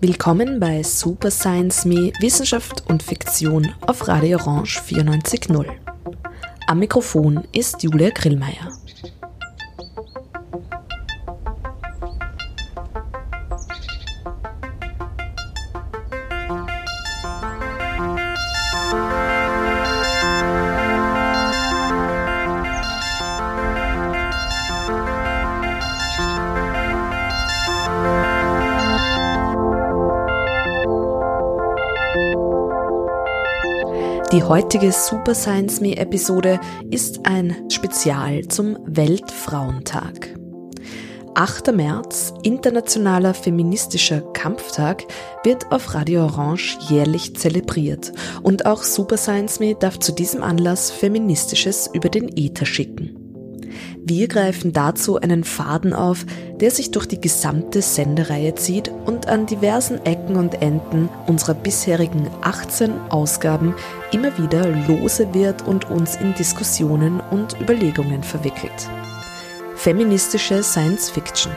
Willkommen bei Super Science Me Wissenschaft und Fiktion auf Radio Orange 94.0. Am Mikrofon ist Julia Grillmeier. Die heutige Super Science Me Episode ist ein Spezial zum Weltfrauentag. 8. März, internationaler feministischer Kampftag, wird auf Radio Orange jährlich zelebriert und auch Super Science Me darf zu diesem Anlass Feministisches über den Äther schicken. Wir greifen dazu einen Faden auf, der sich durch die gesamte Sendereihe zieht und an diversen Ecken und Enden unserer bisherigen 18 Ausgaben immer wieder lose wird und uns in Diskussionen und Überlegungen verwickelt. Feministische Science Fiction.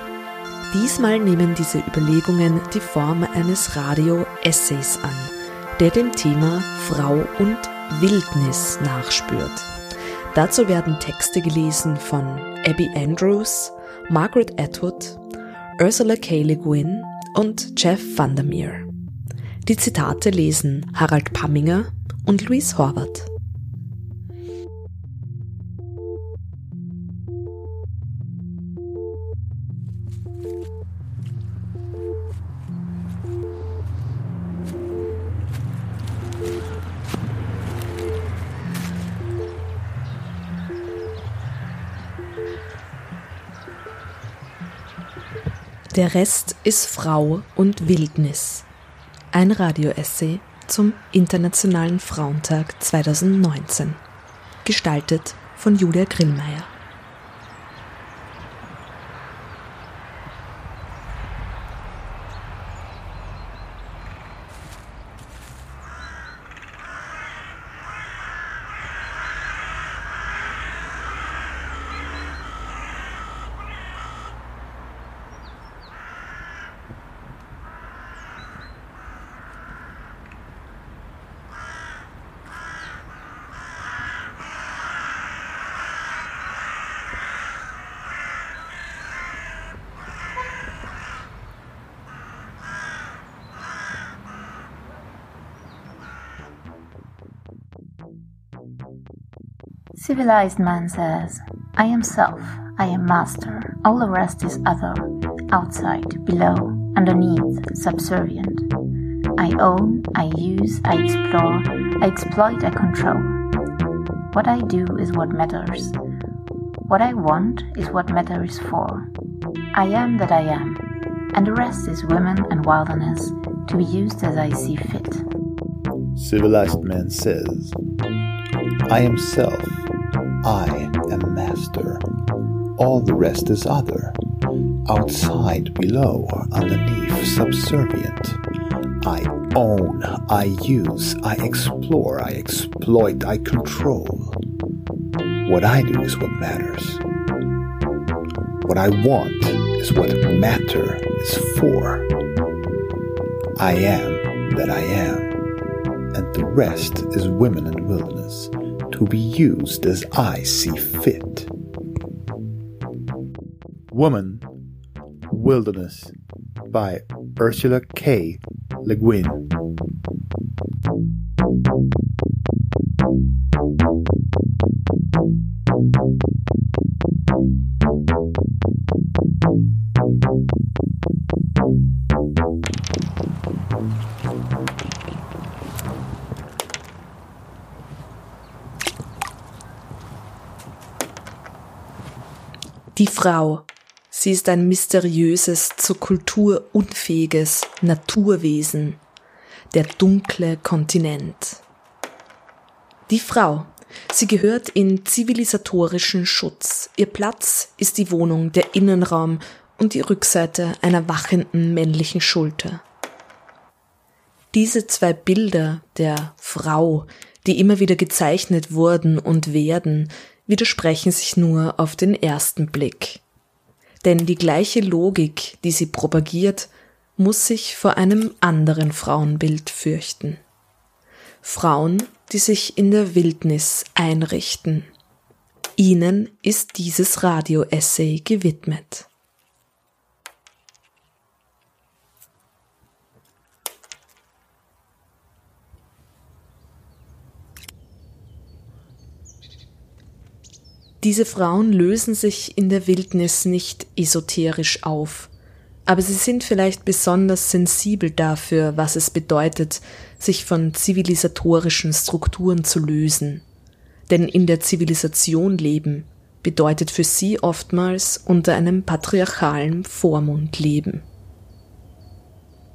Diesmal nehmen diese Überlegungen die Form eines Radio-Essays an, der dem Thema Frau und Wildnis nachspürt. Dazu werden Texte gelesen von Abby Andrews, Margaret Atwood, Ursula K. Le Guin und Jeff Vandermeer. Die Zitate lesen Harald Pamminger und Louise Horvath. Der Rest ist Frau und Wildnis. Ein Radioessay zum Internationalen Frauentag 2019. Gestaltet von Julia Grillmeier. Civilized man says, I am self, I am master, all the rest is other, outside, below, underneath, subservient. I own, I use, I explore, I exploit, I control. What I do is what matters. What I want is what matter is for. I am that I am, and the rest is women and wilderness to be used as I see fit. Civilized man says, I am self, I am master. All the rest is other. Outside, below, or underneath, subservient. I own, I use, I explore, I exploit, I control. What I do is what matters. What I want is what matter is for. I am that I am, and the rest is women and wilderness to be used as I see fit. Woman, Wilderness by Ursula K. Le Guin. Die Frau. Sie ist ein mysteriöses, zur Kultur unfähiges Naturwesen. Der dunkle Kontinent. Die Frau. Sie gehört in zivilisatorischen Schutz. Ihr Platz ist die Wohnung, der Innenraum und die Rückseite einer wachenden männlichen Schulter. Diese zwei Bilder der Frau, die immer wieder gezeichnet wurden und werden, widersprechen sich nur auf den ersten Blick. Denn die gleiche Logik, die sie propagiert, muss sich vor einem anderen Frauenbild fürchten. Frauen, die sich in der Wildnis einrichten. Ihnen ist dieses Radio-Essay gewidmet. Diese Frauen lösen sich in der Wildnis nicht esoterisch auf, aber sie sind vielleicht besonders sensibel dafür, was es bedeutet, sich von zivilisatorischen Strukturen zu lösen. Denn in der Zivilisation leben bedeutet für sie oftmals unter einem patriarchalen Vormund leben.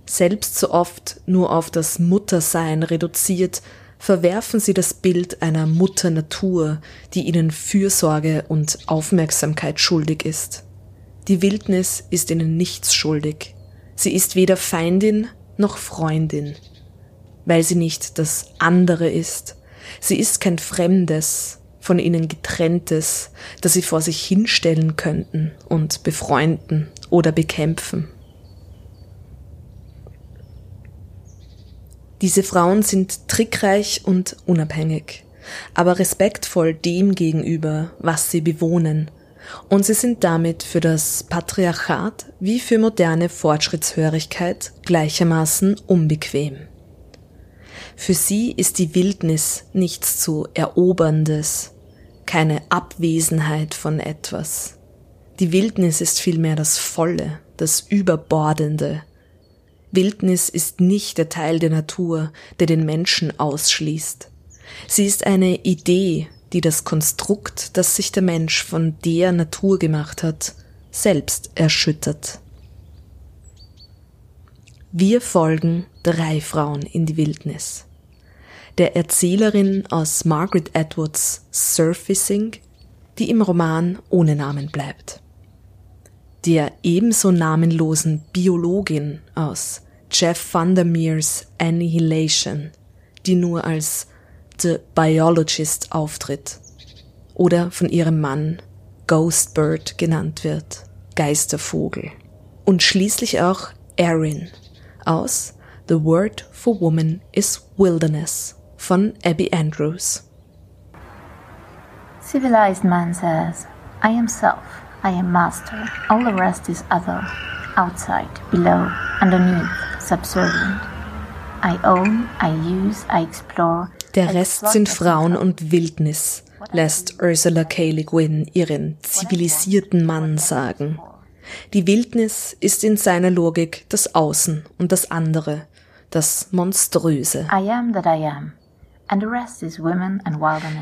Selbst so oft nur auf das Muttersein reduziert, verwerfen sie das Bild einer Mutter Natur, die ihnen Fürsorge und Aufmerksamkeit schuldig ist. Die Wildnis ist ihnen nichts schuldig. Sie ist weder Feindin noch Freundin, weil sie nicht das andere ist. Sie ist kein Fremdes, von ihnen getrenntes, das sie vor sich hinstellen könnten und befreunden oder bekämpfen. Diese Frauen sind trickreich und unabhängig, aber respektvoll dem gegenüber, was sie bewohnen, und sie sind damit für das Patriarchat wie für moderne Fortschrittshörigkeit gleichermaßen unbequem. Für sie ist die Wildnis nichts zu Eroberndes, keine Abwesenheit von etwas. Die Wildnis ist vielmehr das Volle, das Überbordende, Wildnis ist nicht der Teil der Natur, der den Menschen ausschließt. Sie ist eine Idee, die das Konstrukt, das sich der Mensch von der Natur gemacht hat, selbst erschüttert. Wir folgen drei Frauen in die Wildnis. Der Erzählerin aus Margaret Edwards Surfacing, die im Roman ohne Namen bleibt der ebenso namenlosen Biologin aus Jeff Vandermeers Annihilation, die nur als The Biologist auftritt oder von ihrem Mann Ghost Bird genannt wird, Geistervogel. Und schließlich auch Erin aus The Word for Woman is Wilderness von Abby Andrews. Civilized man says, I am self. I am master. All the rest is other, outside, below, underneath, subservient. I own, I use, I explore. Der Rest sind Frauen und Wildnis, lässt Ursula K. Le Guin ihren zivilisierten Mann sagen. Die Wildnis ist in seiner Logik das Außen und das andere, das Monströse. I am that I am.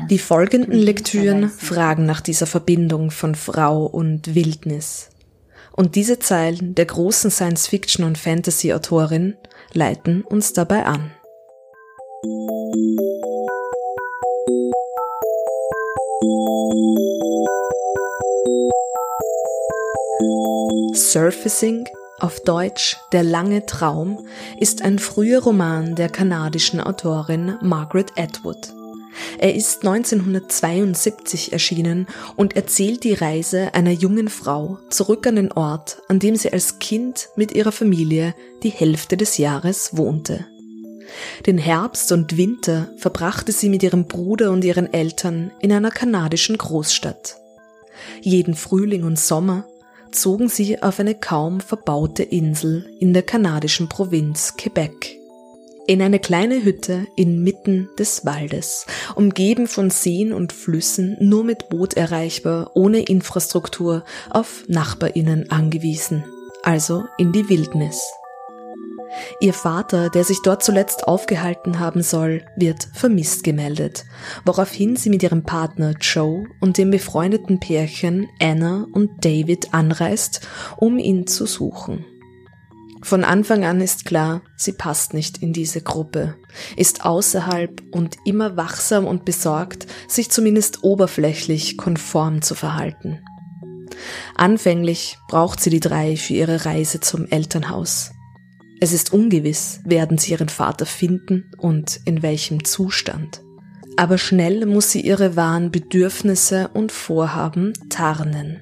Die folgenden Lektüren fragen nach dieser Verbindung von Frau und Wildnis. Und diese Zeilen der großen Science-Fiction- und Fantasy-Autorin leiten uns dabei an. Surfacing auf Deutsch Der lange Traum ist ein früher Roman der kanadischen Autorin Margaret Atwood. Er ist 1972 erschienen und erzählt die Reise einer jungen Frau zurück an den Ort, an dem sie als Kind mit ihrer Familie die Hälfte des Jahres wohnte. Den Herbst und Winter verbrachte sie mit ihrem Bruder und ihren Eltern in einer kanadischen Großstadt. Jeden Frühling und Sommer zogen sie auf eine kaum verbaute Insel in der kanadischen Provinz Quebec. In eine kleine Hütte inmitten des Waldes, umgeben von Seen und Flüssen, nur mit Boot erreichbar, ohne Infrastruktur, auf Nachbarinnen angewiesen, also in die Wildnis. Ihr Vater, der sich dort zuletzt aufgehalten haben soll, wird vermisst gemeldet, woraufhin sie mit ihrem Partner Joe und dem befreundeten Pärchen Anna und David anreist, um ihn zu suchen. Von Anfang an ist klar, sie passt nicht in diese Gruppe, ist außerhalb und immer wachsam und besorgt, sich zumindest oberflächlich konform zu verhalten. Anfänglich braucht sie die drei für ihre Reise zum Elternhaus. Es ist ungewiss, werden sie ihren Vater finden und in welchem Zustand. Aber schnell muss sie ihre wahren Bedürfnisse und Vorhaben tarnen.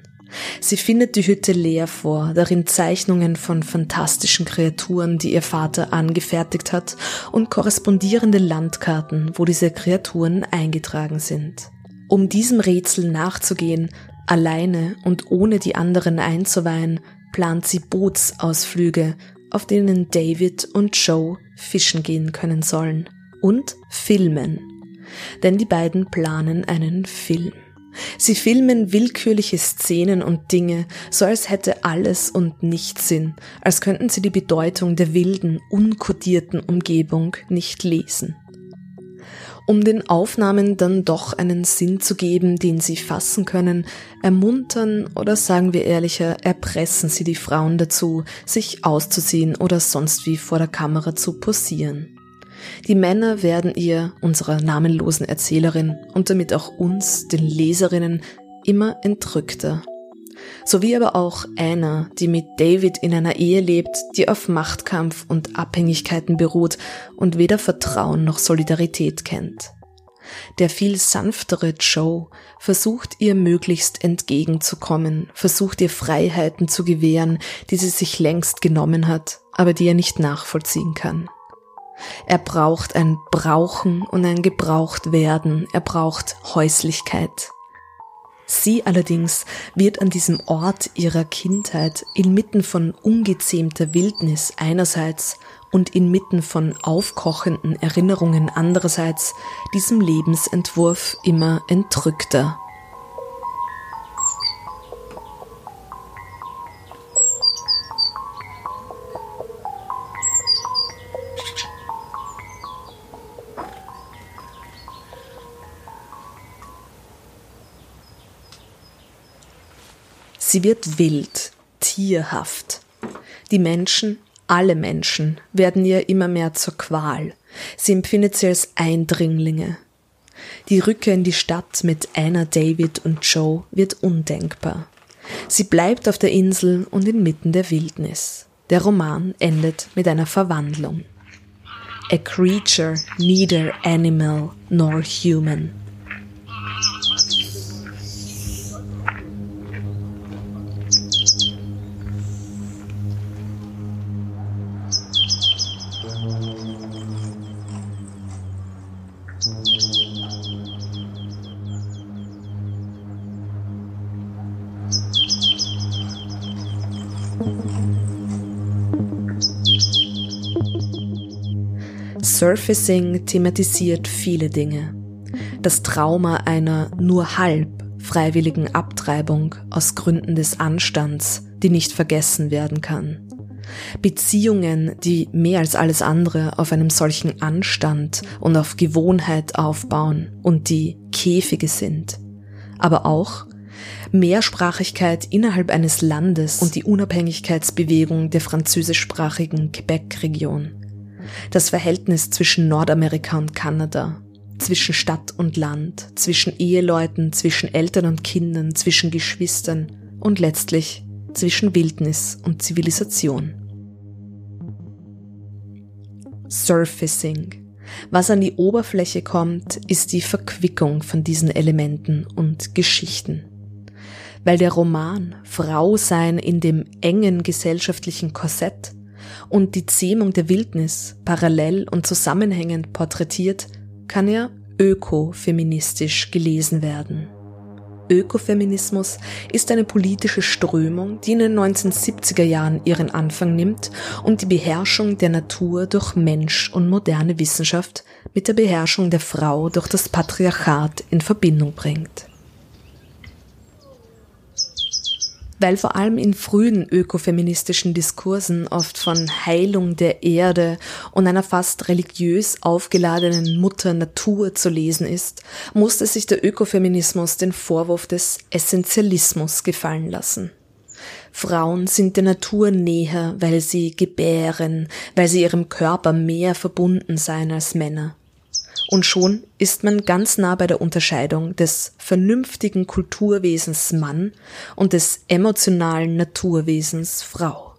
Sie findet die Hütte leer vor, darin Zeichnungen von fantastischen Kreaturen, die ihr Vater angefertigt hat, und korrespondierende Landkarten, wo diese Kreaturen eingetragen sind. Um diesem Rätsel nachzugehen, alleine und ohne die anderen einzuweihen, plant sie Bootsausflüge, auf denen David und Joe fischen gehen können sollen. Und filmen. Denn die beiden planen einen Film. Sie filmen willkürliche Szenen und Dinge, so als hätte alles und nichts Sinn, als könnten sie die Bedeutung der wilden, unkodierten Umgebung nicht lesen. Um den Aufnahmen dann doch einen Sinn zu geben, den sie fassen können, ermuntern oder sagen wir ehrlicher, erpressen sie die Frauen dazu, sich auszuziehen oder sonst wie vor der Kamera zu posieren. Die Männer werden ihr, unserer namenlosen Erzählerin und damit auch uns, den Leserinnen, immer entrückter. Sowie aber auch Anna, die mit David in einer Ehe lebt, die auf Machtkampf und Abhängigkeiten beruht und weder Vertrauen noch Solidarität kennt. Der viel sanftere Joe versucht ihr möglichst entgegenzukommen, versucht ihr Freiheiten zu gewähren, die sie sich längst genommen hat, aber die er nicht nachvollziehen kann. Er braucht ein Brauchen und ein Gebrauchtwerden. Er braucht Häuslichkeit. Sie allerdings wird an diesem Ort ihrer Kindheit inmitten von ungezähmter Wildnis einerseits und inmitten von aufkochenden Erinnerungen andererseits diesem Lebensentwurf immer entrückter. Sie wird wild, tierhaft. Die Menschen, alle Menschen, werden ihr immer mehr zur Qual. Sie empfindet sie als Eindringlinge. Die Rückkehr in die Stadt mit Anna, David und Joe wird undenkbar. Sie bleibt auf der Insel und inmitten der Wildnis. Der Roman endet mit einer Verwandlung. A creature neither animal nor human. Surfacing thematisiert viele Dinge. Das Trauma einer nur halb freiwilligen Abtreibung aus Gründen des Anstands, die nicht vergessen werden kann. Beziehungen, die mehr als alles andere auf einem solchen Anstand und auf Gewohnheit aufbauen und die Käfige sind. Aber auch Mehrsprachigkeit innerhalb eines Landes und die Unabhängigkeitsbewegung der französischsprachigen Quebec-Region das Verhältnis zwischen Nordamerika und Kanada, zwischen Stadt und Land, zwischen Eheleuten, zwischen Eltern und Kindern, zwischen Geschwistern und letztlich zwischen Wildnis und Zivilisation. Surfacing. Was an die Oberfläche kommt, ist die Verquickung von diesen Elementen und Geschichten. Weil der Roman Frau sein in dem engen gesellschaftlichen Korsett und die Zähmung der Wildnis parallel und zusammenhängend porträtiert, kann er ökofeministisch gelesen werden. Ökofeminismus ist eine politische Strömung, die in den 1970er Jahren ihren Anfang nimmt und die Beherrschung der Natur durch Mensch und moderne Wissenschaft mit der Beherrschung der Frau durch das Patriarchat in Verbindung bringt. Weil vor allem in frühen ökofeministischen Diskursen oft von Heilung der Erde und einer fast religiös aufgeladenen Mutter Natur zu lesen ist, musste sich der Ökofeminismus den Vorwurf des Essentialismus gefallen lassen. Frauen sind der Natur näher, weil sie gebären, weil sie ihrem Körper mehr verbunden seien als Männer. Und schon ist man ganz nah bei der Unterscheidung des vernünftigen Kulturwesens Mann und des emotionalen Naturwesens Frau.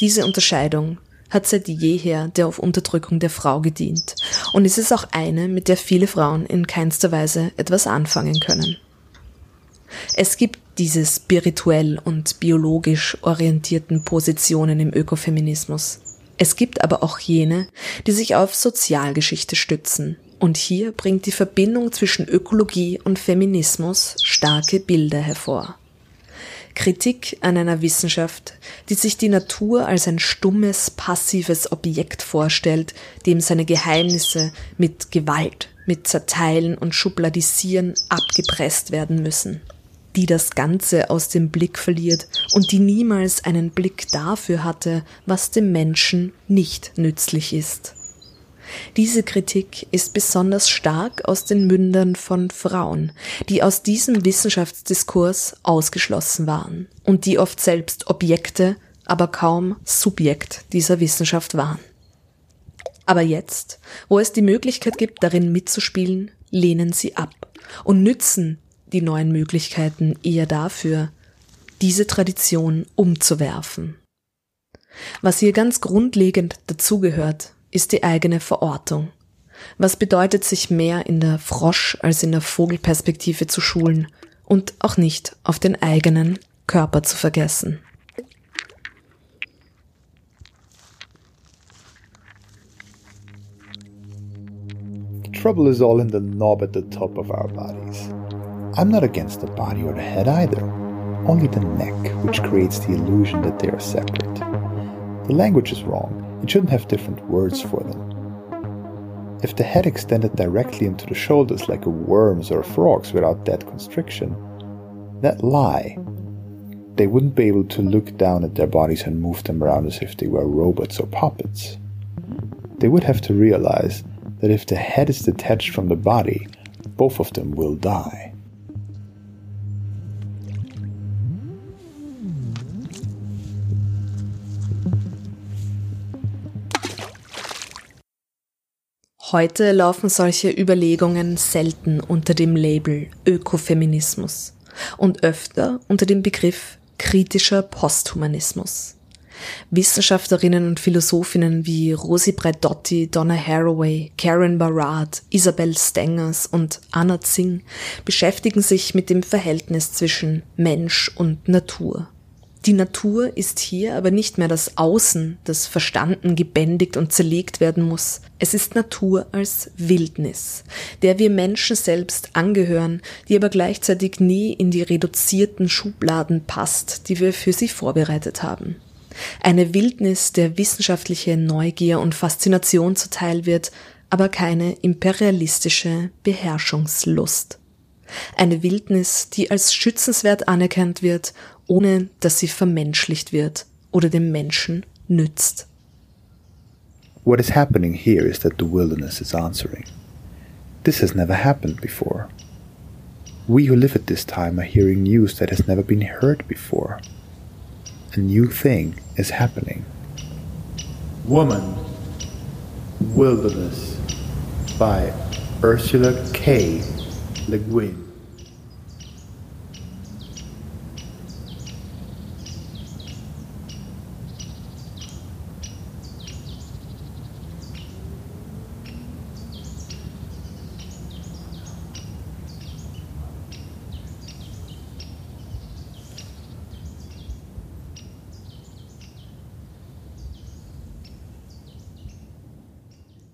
Diese Unterscheidung hat seit jeher der auf Unterdrückung der Frau gedient und ist es auch eine, mit der viele Frauen in keinster Weise etwas anfangen können. Es gibt diese spirituell und biologisch orientierten Positionen im Ökofeminismus. Es gibt aber auch jene, die sich auf Sozialgeschichte stützen. Und hier bringt die Verbindung zwischen Ökologie und Feminismus starke Bilder hervor. Kritik an einer Wissenschaft, die sich die Natur als ein stummes, passives Objekt vorstellt, dem seine Geheimnisse mit Gewalt, mit Zerteilen und Schubladisieren abgepresst werden müssen die das Ganze aus dem Blick verliert und die niemals einen Blick dafür hatte, was dem Menschen nicht nützlich ist. Diese Kritik ist besonders stark aus den Mündern von Frauen, die aus diesem Wissenschaftsdiskurs ausgeschlossen waren und die oft selbst Objekte, aber kaum Subjekt dieser Wissenschaft waren. Aber jetzt, wo es die Möglichkeit gibt, darin mitzuspielen, lehnen sie ab und nützen die neuen Möglichkeiten eher dafür, diese Tradition umzuwerfen. Was hier ganz grundlegend dazugehört, ist die eigene Verortung. Was bedeutet sich mehr in der Frosch- als in der Vogelperspektive zu schulen und auch nicht auf den eigenen Körper zu vergessen. The trouble is all in the knob at the top of our bodies. I'm not against the body or the head either, only the neck, which creates the illusion that they are separate. The language is wrong, it shouldn't have different words for them. If the head extended directly into the shoulders like a worm's or a frog's without that constriction, that lie, they wouldn't be able to look down at their bodies and move them around as if they were robots or puppets. They would have to realize that if the head is detached from the body, both of them will die. Heute laufen solche Überlegungen selten unter dem Label Ökofeminismus und öfter unter dem Begriff kritischer Posthumanismus. Wissenschaftlerinnen und Philosophinnen wie Rosi Braidotti, Donna Haraway, Karen Barad, Isabel Stengers und Anna Zing beschäftigen sich mit dem Verhältnis zwischen Mensch und Natur. Die Natur ist hier aber nicht mehr das Außen, das verstanden, gebändigt und zerlegt werden muss. Es ist Natur als Wildnis, der wir Menschen selbst angehören, die aber gleichzeitig nie in die reduzierten Schubladen passt, die wir für sie vorbereitet haben. Eine Wildnis, der wissenschaftliche Neugier und Faszination zuteil wird, aber keine imperialistische Beherrschungslust. Eine Wildnis, die als schützenswert anerkannt wird ohne dass sie vermenschlicht wird oder dem Menschen nützt. What is happening here is that the wilderness is answering. This has never happened before. We who live at this time are hearing news that has never been heard before. A new thing is happening. Woman, Wilderness by Ursula K. Le Guin.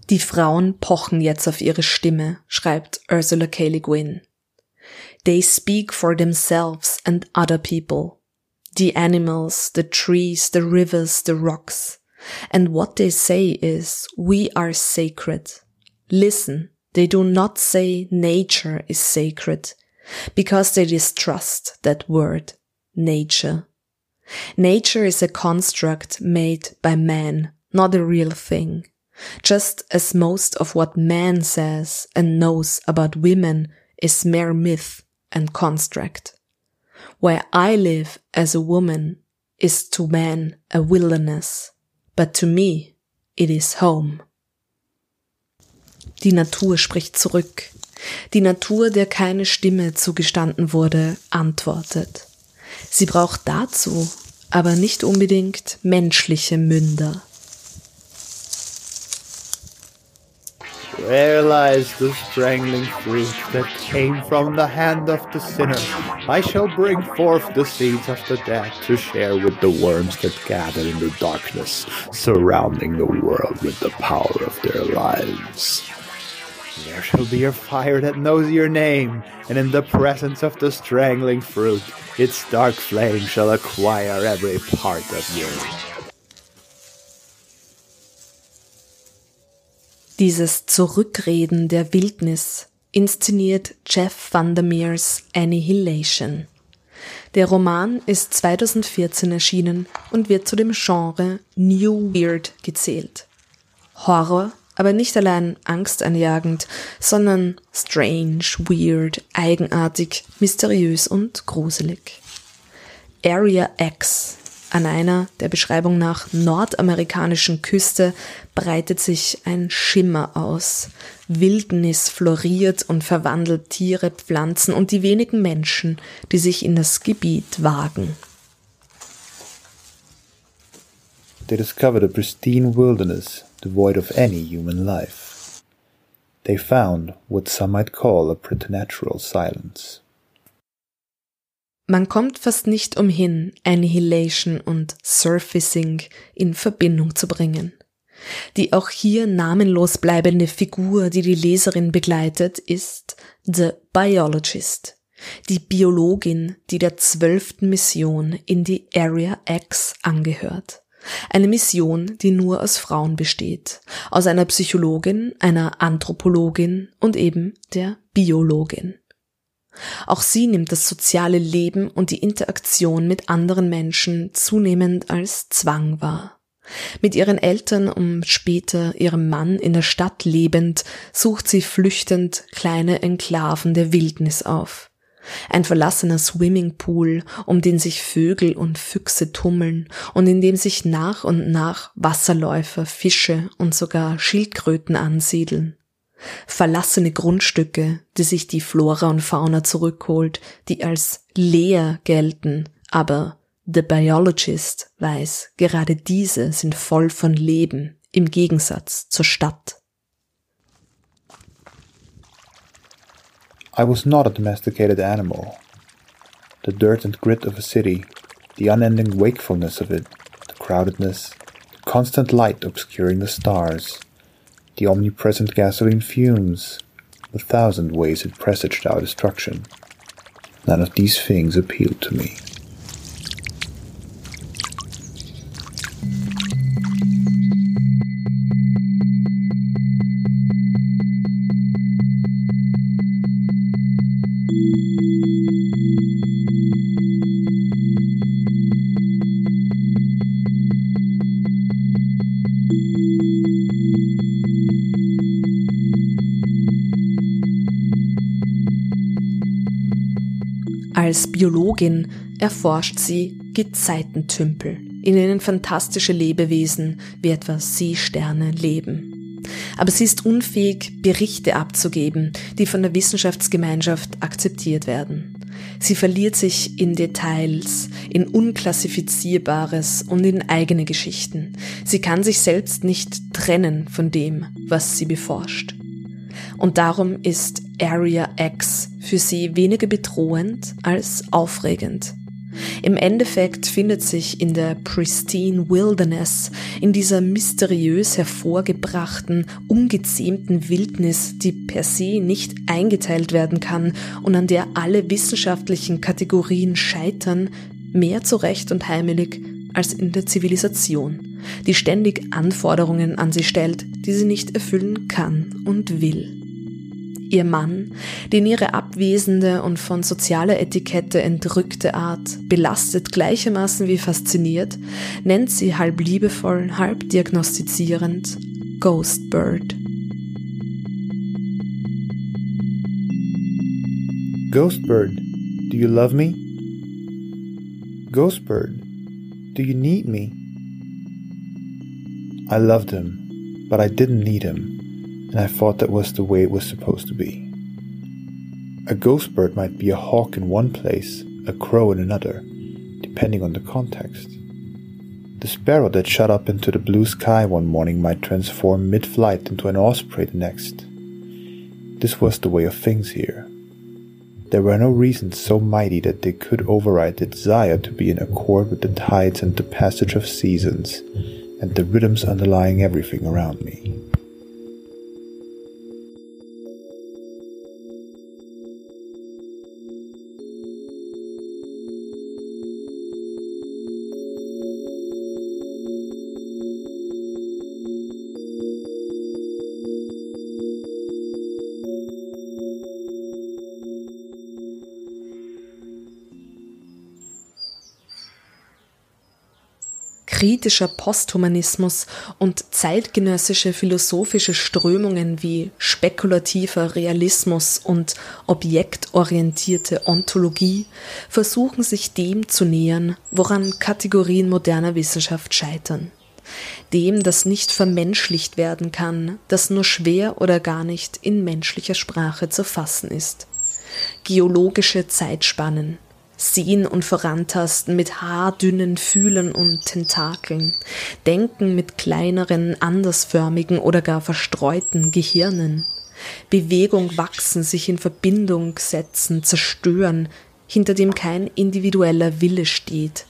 Die Frauen pochen jetzt auf ihre Stimme, schreibt Ursula K. Le Guin. They speak for themselves and other people. The animals, the trees, the rivers, the rocks. And what they say is, we are sacred. Listen, they do not say nature is sacred, because they distrust that word, nature. Nature is a construct made by man, not a real thing just as most of what man says and knows about women is mere myth and construct. Where I live as a woman is to man a wilderness, but to me it is home. Die Natur spricht zurück. Die Natur, der keine Stimme zugestanden wurde, antwortet. Sie braucht dazu aber nicht unbedingt menschliche Münder. Where lies the strangling fruit that came from the hand of the sinner? I shall bring forth the seeds of the dead to share with the worms that gather in the darkness, surrounding the world with the power of their lives. There shall be a fire that knows your name, and in the presence of the strangling fruit, its dark flame shall acquire every part of you. Dieses Zurückreden der Wildnis inszeniert Jeff Vandermeers Annihilation. Der Roman ist 2014 erschienen und wird zu dem Genre New Weird gezählt. Horror, aber nicht allein angsteinjagend, sondern strange, weird, eigenartig, mysteriös und gruselig. Area X an einer der Beschreibung nach nordamerikanischen Küste breitet sich ein Schimmer aus. Wildnis floriert und verwandelt Tiere, Pflanzen und die wenigen Menschen, die sich in das Gebiet wagen. They discovered a pristine wilderness devoid of any human life. They found what some might call a preternatural silence. Man kommt fast nicht umhin, Annihilation und Surfacing in Verbindung zu bringen. Die auch hier namenlos bleibende Figur, die die Leserin begleitet, ist The Biologist, die Biologin, die der zwölften Mission in die Area X angehört. Eine Mission, die nur aus Frauen besteht, aus einer Psychologin, einer Anthropologin und eben der Biologin. Auch sie nimmt das soziale Leben und die Interaktion mit anderen Menschen zunehmend als Zwang wahr. Mit ihren Eltern und später ihrem Mann in der Stadt lebend, sucht sie flüchtend kleine Enklaven der Wildnis auf. Ein verlassener Swimmingpool, um den sich Vögel und Füchse tummeln und in dem sich nach und nach Wasserläufer, Fische und sogar Schildkröten ansiedeln verlassene Grundstücke, die sich die Flora und Fauna zurückholt, die als leer gelten, aber The Biologist weiß, gerade diese sind voll von Leben im Gegensatz zur Stadt. I was not a domesticated animal. The dirt and grit of a city, the unending wakefulness of it, the crowdedness, the constant light obscuring the stars, the omnipresent gasoline fumes, the thousand ways it presaged our destruction. None of these things appealed to me. Biologin erforscht sie Gezeitentümpel, in denen fantastische Lebewesen wie etwa Seesterne leben. Aber sie ist unfähig, Berichte abzugeben, die von der Wissenschaftsgemeinschaft akzeptiert werden. Sie verliert sich in Details, in Unklassifizierbares und in eigene Geschichten. Sie kann sich selbst nicht trennen von dem, was sie beforscht. Und darum ist Area X für sie weniger bedrohend als aufregend. Im Endeffekt findet sich in der pristine Wilderness, in dieser mysteriös hervorgebrachten, ungezähmten Wildnis, die per se nicht eingeteilt werden kann und an der alle wissenschaftlichen Kategorien scheitern, mehr zurecht und heimelig als in der Zivilisation, die ständig Anforderungen an sie stellt, die sie nicht erfüllen kann und will. Ihr Mann, den ihre abwesende und von sozialer Etikette entrückte Art belastet gleichermaßen wie fasziniert, nennt sie halb liebevoll, halb diagnostizierend Ghostbird. Ghostbird, do you love me? Ghostbird, do you need me? I loved him, but I didn't need him. And I thought that was the way it was supposed to be. A ghost bird might be a hawk in one place, a crow in another, depending on the context. The sparrow that shot up into the blue sky one morning might transform mid flight into an osprey the next. This was the way of things here. There were no reasons so mighty that they could override the desire to be in accord with the tides and the passage of seasons, and the rhythms underlying everything around me. Kritischer Posthumanismus und zeitgenössische philosophische Strömungen wie spekulativer Realismus und objektorientierte Ontologie versuchen sich dem zu nähern, woran Kategorien moderner Wissenschaft scheitern. Dem, das nicht vermenschlicht werden kann, das nur schwer oder gar nicht in menschlicher Sprache zu fassen ist. Geologische Zeitspannen, Sehen und Vorantasten mit haardünnen Fühlen und Tentakeln, Denken mit kleineren, andersförmigen oder gar verstreuten Gehirnen, Bewegung wachsen, sich in Verbindung setzen, zerstören, hinter dem kein individueller Wille steht,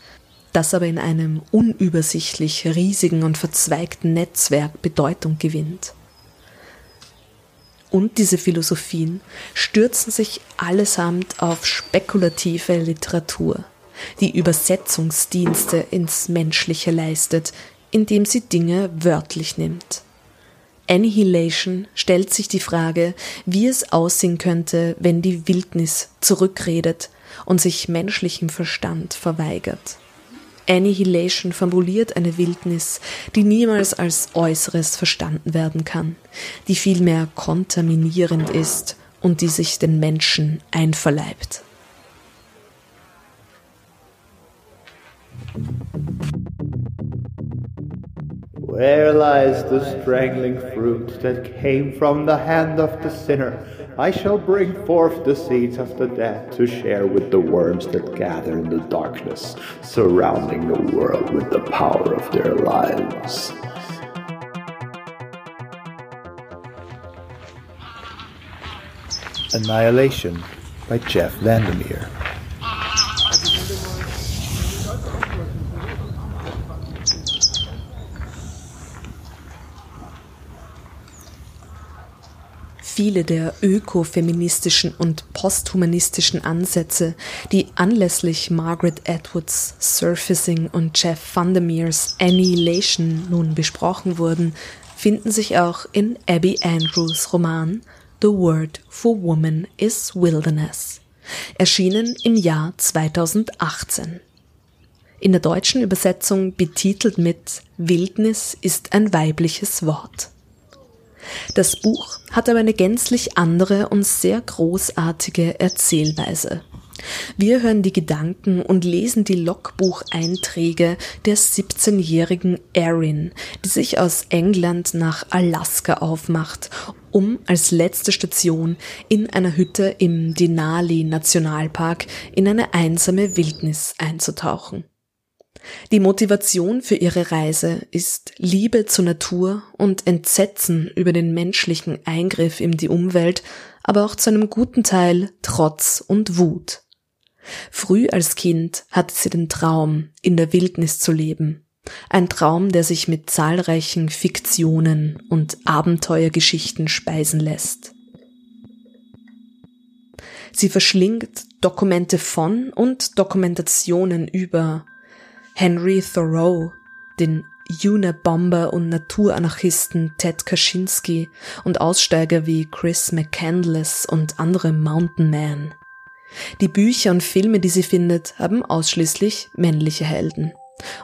das aber in einem unübersichtlich riesigen und verzweigten Netzwerk Bedeutung gewinnt und diese Philosophien stürzen sich allesamt auf spekulative Literatur, die Übersetzungsdienste ins Menschliche leistet, indem sie Dinge wörtlich nimmt. Annihilation stellt sich die Frage, wie es aussehen könnte, wenn die Wildnis zurückredet und sich menschlichem Verstand verweigert. Annihilation formuliert eine Wildnis, die niemals als Äußeres verstanden werden kann, die vielmehr kontaminierend ist und die sich den Menschen einverleibt. Where lies the strangling fruit that came from the hand of the sinner? I shall bring forth the seeds of the dead to share with the worms that gather in the darkness, surrounding the world with the power of their lives. Annihilation by Jeff Vandermeer. Viele der ökofeministischen und posthumanistischen Ansätze, die anlässlich Margaret Atwoods Surfacing und Jeff Vandermeers Annihilation nun besprochen wurden, finden sich auch in Abby Andrews Roman The Word for Woman is Wilderness, erschienen im Jahr 2018. In der deutschen Übersetzung betitelt mit Wildnis ist ein weibliches Wort. Das Buch hat aber eine gänzlich andere und sehr großartige Erzählweise. Wir hören die Gedanken und lesen die Logbucheinträge der 17-jährigen Erin, die sich aus England nach Alaska aufmacht, um als letzte Station in einer Hütte im Denali Nationalpark in eine einsame Wildnis einzutauchen. Die Motivation für ihre Reise ist Liebe zur Natur und Entsetzen über den menschlichen Eingriff in die Umwelt, aber auch zu einem guten Teil Trotz und Wut. Früh als Kind hatte sie den Traum, in der Wildnis zu leben. Ein Traum, der sich mit zahlreichen Fiktionen und Abenteuergeschichten speisen lässt. Sie verschlingt Dokumente von und Dokumentationen über Henry Thoreau, den Unabomber und Naturanarchisten Ted Kaczynski und Aussteiger wie Chris McCandless und andere Mountain Men. Die Bücher und Filme, die sie findet, haben ausschließlich männliche Helden.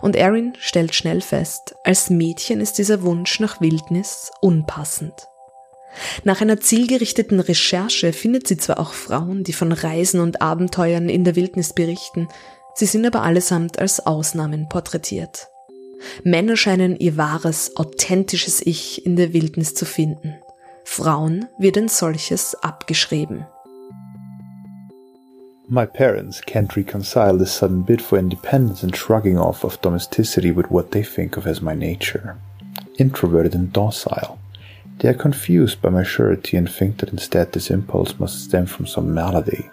Und Erin stellt schnell fest, als Mädchen ist dieser Wunsch nach Wildnis unpassend. Nach einer zielgerichteten Recherche findet sie zwar auch Frauen, die von Reisen und Abenteuern in der Wildnis berichten, Sie sind aber allesamt als Ausnahmen porträtiert. Männer scheinen ihr wahres, authentisches Ich in der Wildnis zu finden. Frauen wird ein solches abgeschrieben. My parents can't reconcile this sudden bid for independence and shrugging off of domesticity with what they think of as my nature. Introverted and docile. They are confused by my surety and think that instead this impulse must stem from some malady.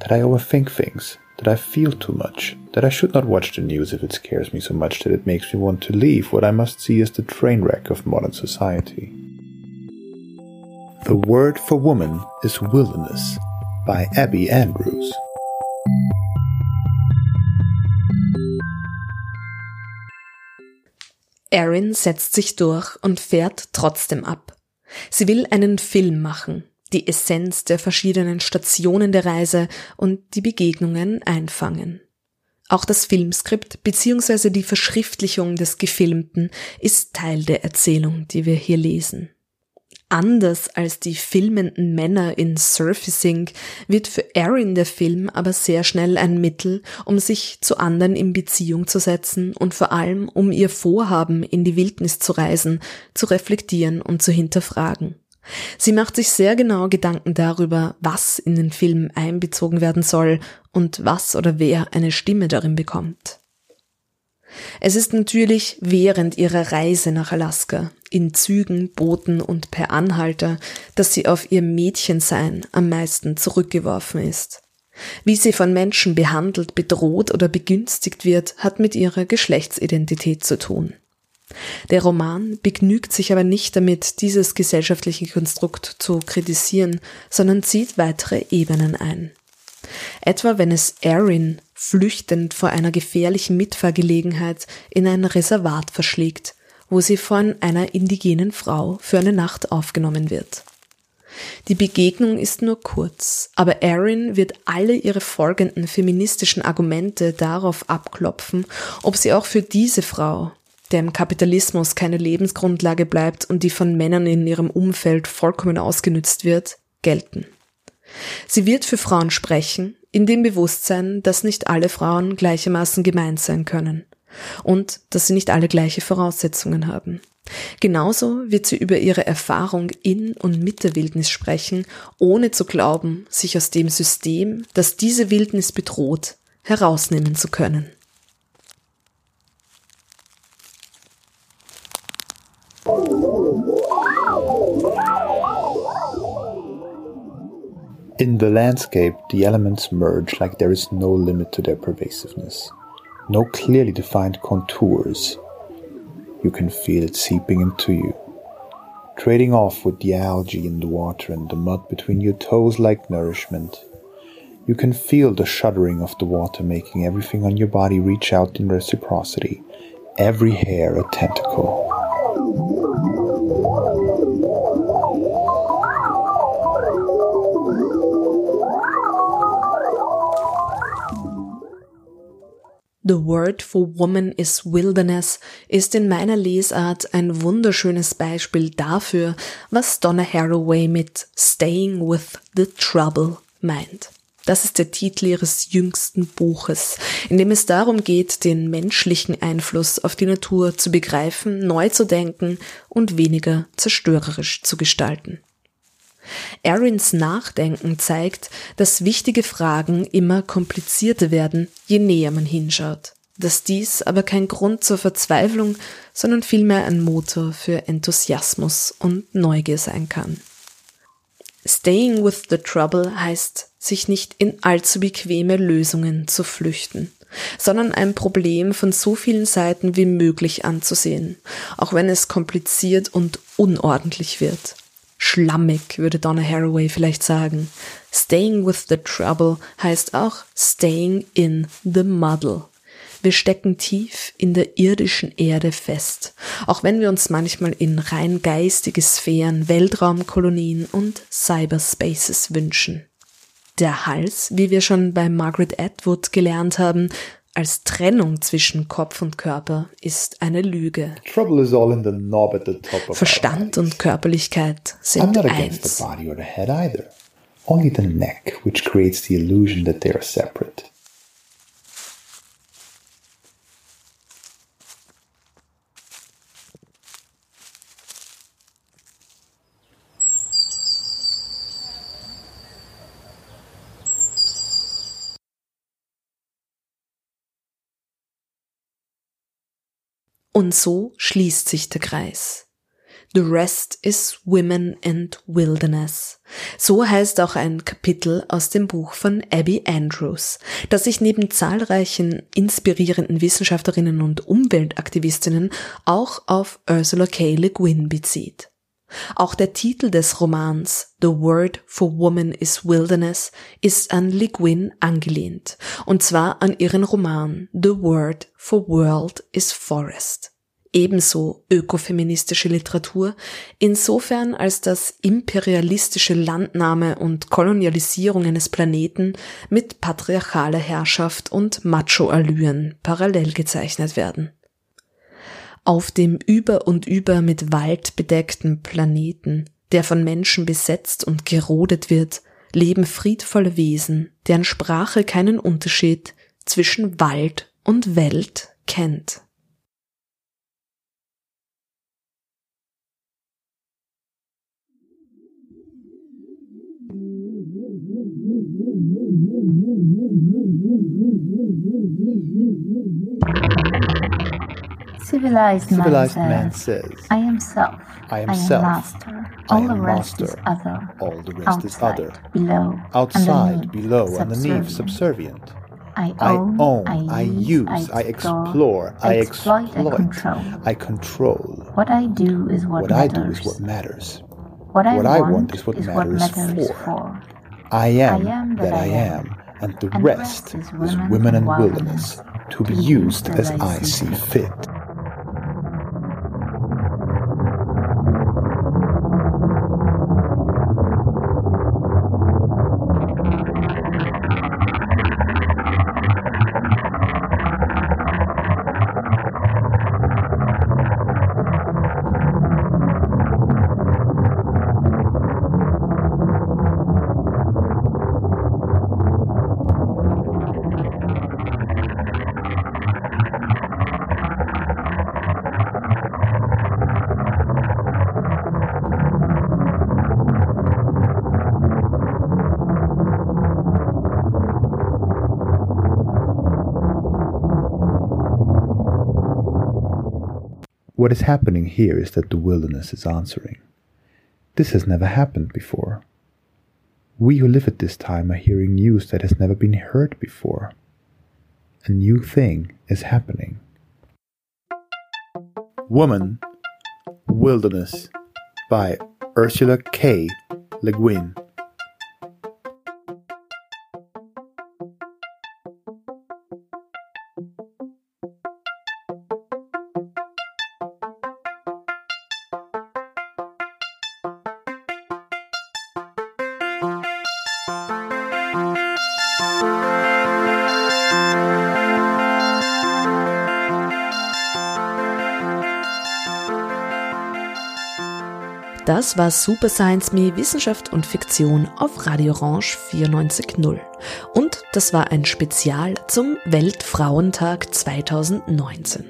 That I overthink things, that I feel too much, that I should not watch the news if it scares me so much that it makes me want to leave what I must see as the train wreck of modern society. The word for woman is wilderness, by Abby Andrews. Erin setzt sich durch und fährt trotzdem ab. Sie will einen Film machen, die Essenz der verschiedenen Stationen der Reise und die Begegnungen einfangen. Auch das Filmskript bzw. die Verschriftlichung des Gefilmten ist Teil der Erzählung, die wir hier lesen. Anders als die filmenden Männer in Surfacing wird für Erin der Film aber sehr schnell ein Mittel, um sich zu anderen in Beziehung zu setzen und vor allem um ihr Vorhaben, in die Wildnis zu reisen, zu reflektieren und zu hinterfragen. Sie macht sich sehr genau Gedanken darüber, was in den Film einbezogen werden soll und was oder wer eine Stimme darin bekommt. Es ist natürlich während ihrer Reise nach Alaska, in Zügen, Booten und per Anhalter, dass sie auf ihr Mädchensein am meisten zurückgeworfen ist. Wie sie von Menschen behandelt, bedroht oder begünstigt wird, hat mit ihrer Geschlechtsidentität zu tun. Der Roman begnügt sich aber nicht damit, dieses gesellschaftliche Konstrukt zu kritisieren, sondern zieht weitere Ebenen ein. Etwa wenn es Erin flüchtend vor einer gefährlichen Mitfahrgelegenheit in ein Reservat verschlägt, wo sie von einer indigenen Frau für eine Nacht aufgenommen wird. Die Begegnung ist nur kurz, aber Erin wird alle ihre folgenden feministischen Argumente darauf abklopfen, ob sie auch für diese Frau, der im Kapitalismus keine Lebensgrundlage bleibt und die von Männern in ihrem Umfeld vollkommen ausgenützt wird, gelten. Sie wird für Frauen sprechen, in dem Bewusstsein, dass nicht alle Frauen gleichermaßen gemeint sein können und dass sie nicht alle gleiche Voraussetzungen haben. Genauso wird sie über ihre Erfahrung in und mit der Wildnis sprechen, ohne zu glauben, sich aus dem System, das diese Wildnis bedroht, herausnehmen zu können. In the landscape, the elements merge like there is no limit to their pervasiveness, no clearly defined contours. You can feel it seeping into you, trading off with the algae in the water and the mud between your toes like nourishment. You can feel the shuddering of the water making everything on your body reach out in reciprocity, every hair a tentacle. The Word for Woman is Wilderness ist in meiner Lesart ein wunderschönes Beispiel dafür, was Donna Haraway mit Staying with the Trouble meint. Das ist der Titel ihres jüngsten Buches, in dem es darum geht, den menschlichen Einfluss auf die Natur zu begreifen, neu zu denken und weniger zerstörerisch zu gestalten. Arins Nachdenken zeigt, dass wichtige Fragen immer komplizierter werden, je näher man hinschaut, dass dies aber kein Grund zur Verzweiflung, sondern vielmehr ein Motor für Enthusiasmus und Neugier sein kann. Staying with the Trouble heißt, sich nicht in allzu bequeme Lösungen zu flüchten, sondern ein Problem von so vielen Seiten wie möglich anzusehen, auch wenn es kompliziert und unordentlich wird schlammig, würde Donna Haraway vielleicht sagen. Staying with the trouble heißt auch staying in the muddle. Wir stecken tief in der irdischen Erde fest, auch wenn wir uns manchmal in rein geistige Sphären, Weltraumkolonien und Cyberspaces wünschen. Der Hals, wie wir schon bei Margaret Atwood gelernt haben, als Trennung zwischen Kopf und Körper ist eine Lüge. Verstand und Körperlichkeit sind eins. Only the neck, which creates the illusion that they are separate. Und so schließt sich der Kreis. The rest is Women and Wilderness. So heißt auch ein Kapitel aus dem Buch von Abby Andrews, das sich neben zahlreichen inspirierenden Wissenschaftlerinnen und Umweltaktivistinnen auch auf Ursula K. Le Guin bezieht. Auch der Titel des Romans The Word for Woman is Wilderness ist an Le Guin angelehnt, und zwar an ihren Roman The Word for World is Forest ebenso ökofeministische Literatur, insofern als das imperialistische Landnahme und Kolonialisierung eines Planeten mit patriarchaler Herrschaft und Macho-Allüren parallel gezeichnet werden. Auf dem über und über mit Wald bedeckten Planeten, der von Menschen besetzt und gerodet wird, leben friedvolle Wesen, deren Sprache keinen Unterschied zwischen Wald und Welt kennt. Civilized, Civilized man, man says, says, I am self. I am self. master. I All am the rest master. is other. All the rest is Outside, other. Below. Outside, underneath, below, underneath, subservient. subservient. I I own, own, I, I use, use, I explore, I exploit, exploit, I control. I control. What I do is what, What I matters. do is what matters. What I what I want, want is what matters for. for. I am, am that I am, and the And rest is women and wilderness, to be used as I see fit. What is happening here is that the wilderness is answering. This has never happened before. We who live at this time are hearing news that has never been heard before. A new thing is happening. Woman, Wilderness by Ursula K. Le Guin. Das war Super Science Me Wissenschaft und Fiktion auf Radio Orange 94.0. Und das war ein Spezial zum Weltfrauentag 2019.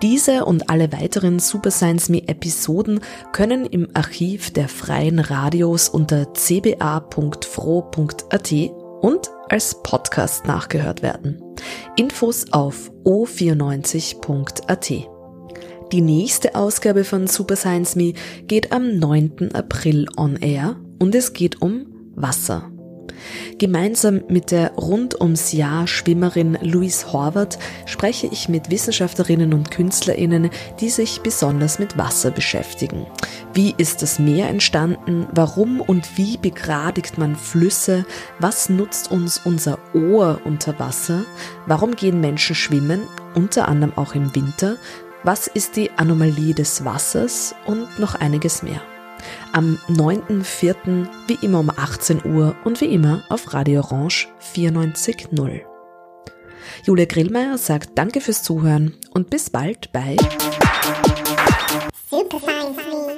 Diese und alle weiteren Super Science Me Episoden können im Archiv der freien Radios unter cba.fro.at und als Podcast nachgehört werden. Infos auf o94.at. Die nächste Ausgabe von Super Science Me geht am 9. April on air und es geht um Wasser. Gemeinsam mit der rund ums Jahr Schwimmerin Louise Horvath spreche ich mit Wissenschaftlerinnen und Künstlerinnen, die sich besonders mit Wasser beschäftigen. Wie ist das Meer entstanden? Warum und wie begradigt man Flüsse? Was nutzt uns unser Ohr unter Wasser? Warum gehen Menschen schwimmen? Unter anderem auch im Winter. Was ist die Anomalie des Wassers? Und noch einiges mehr. Am 9.4. wie immer um 18 Uhr und wie immer auf Radio Orange 94.0. Julia Grillmeier sagt Danke fürs Zuhören und bis bald bei Super Science.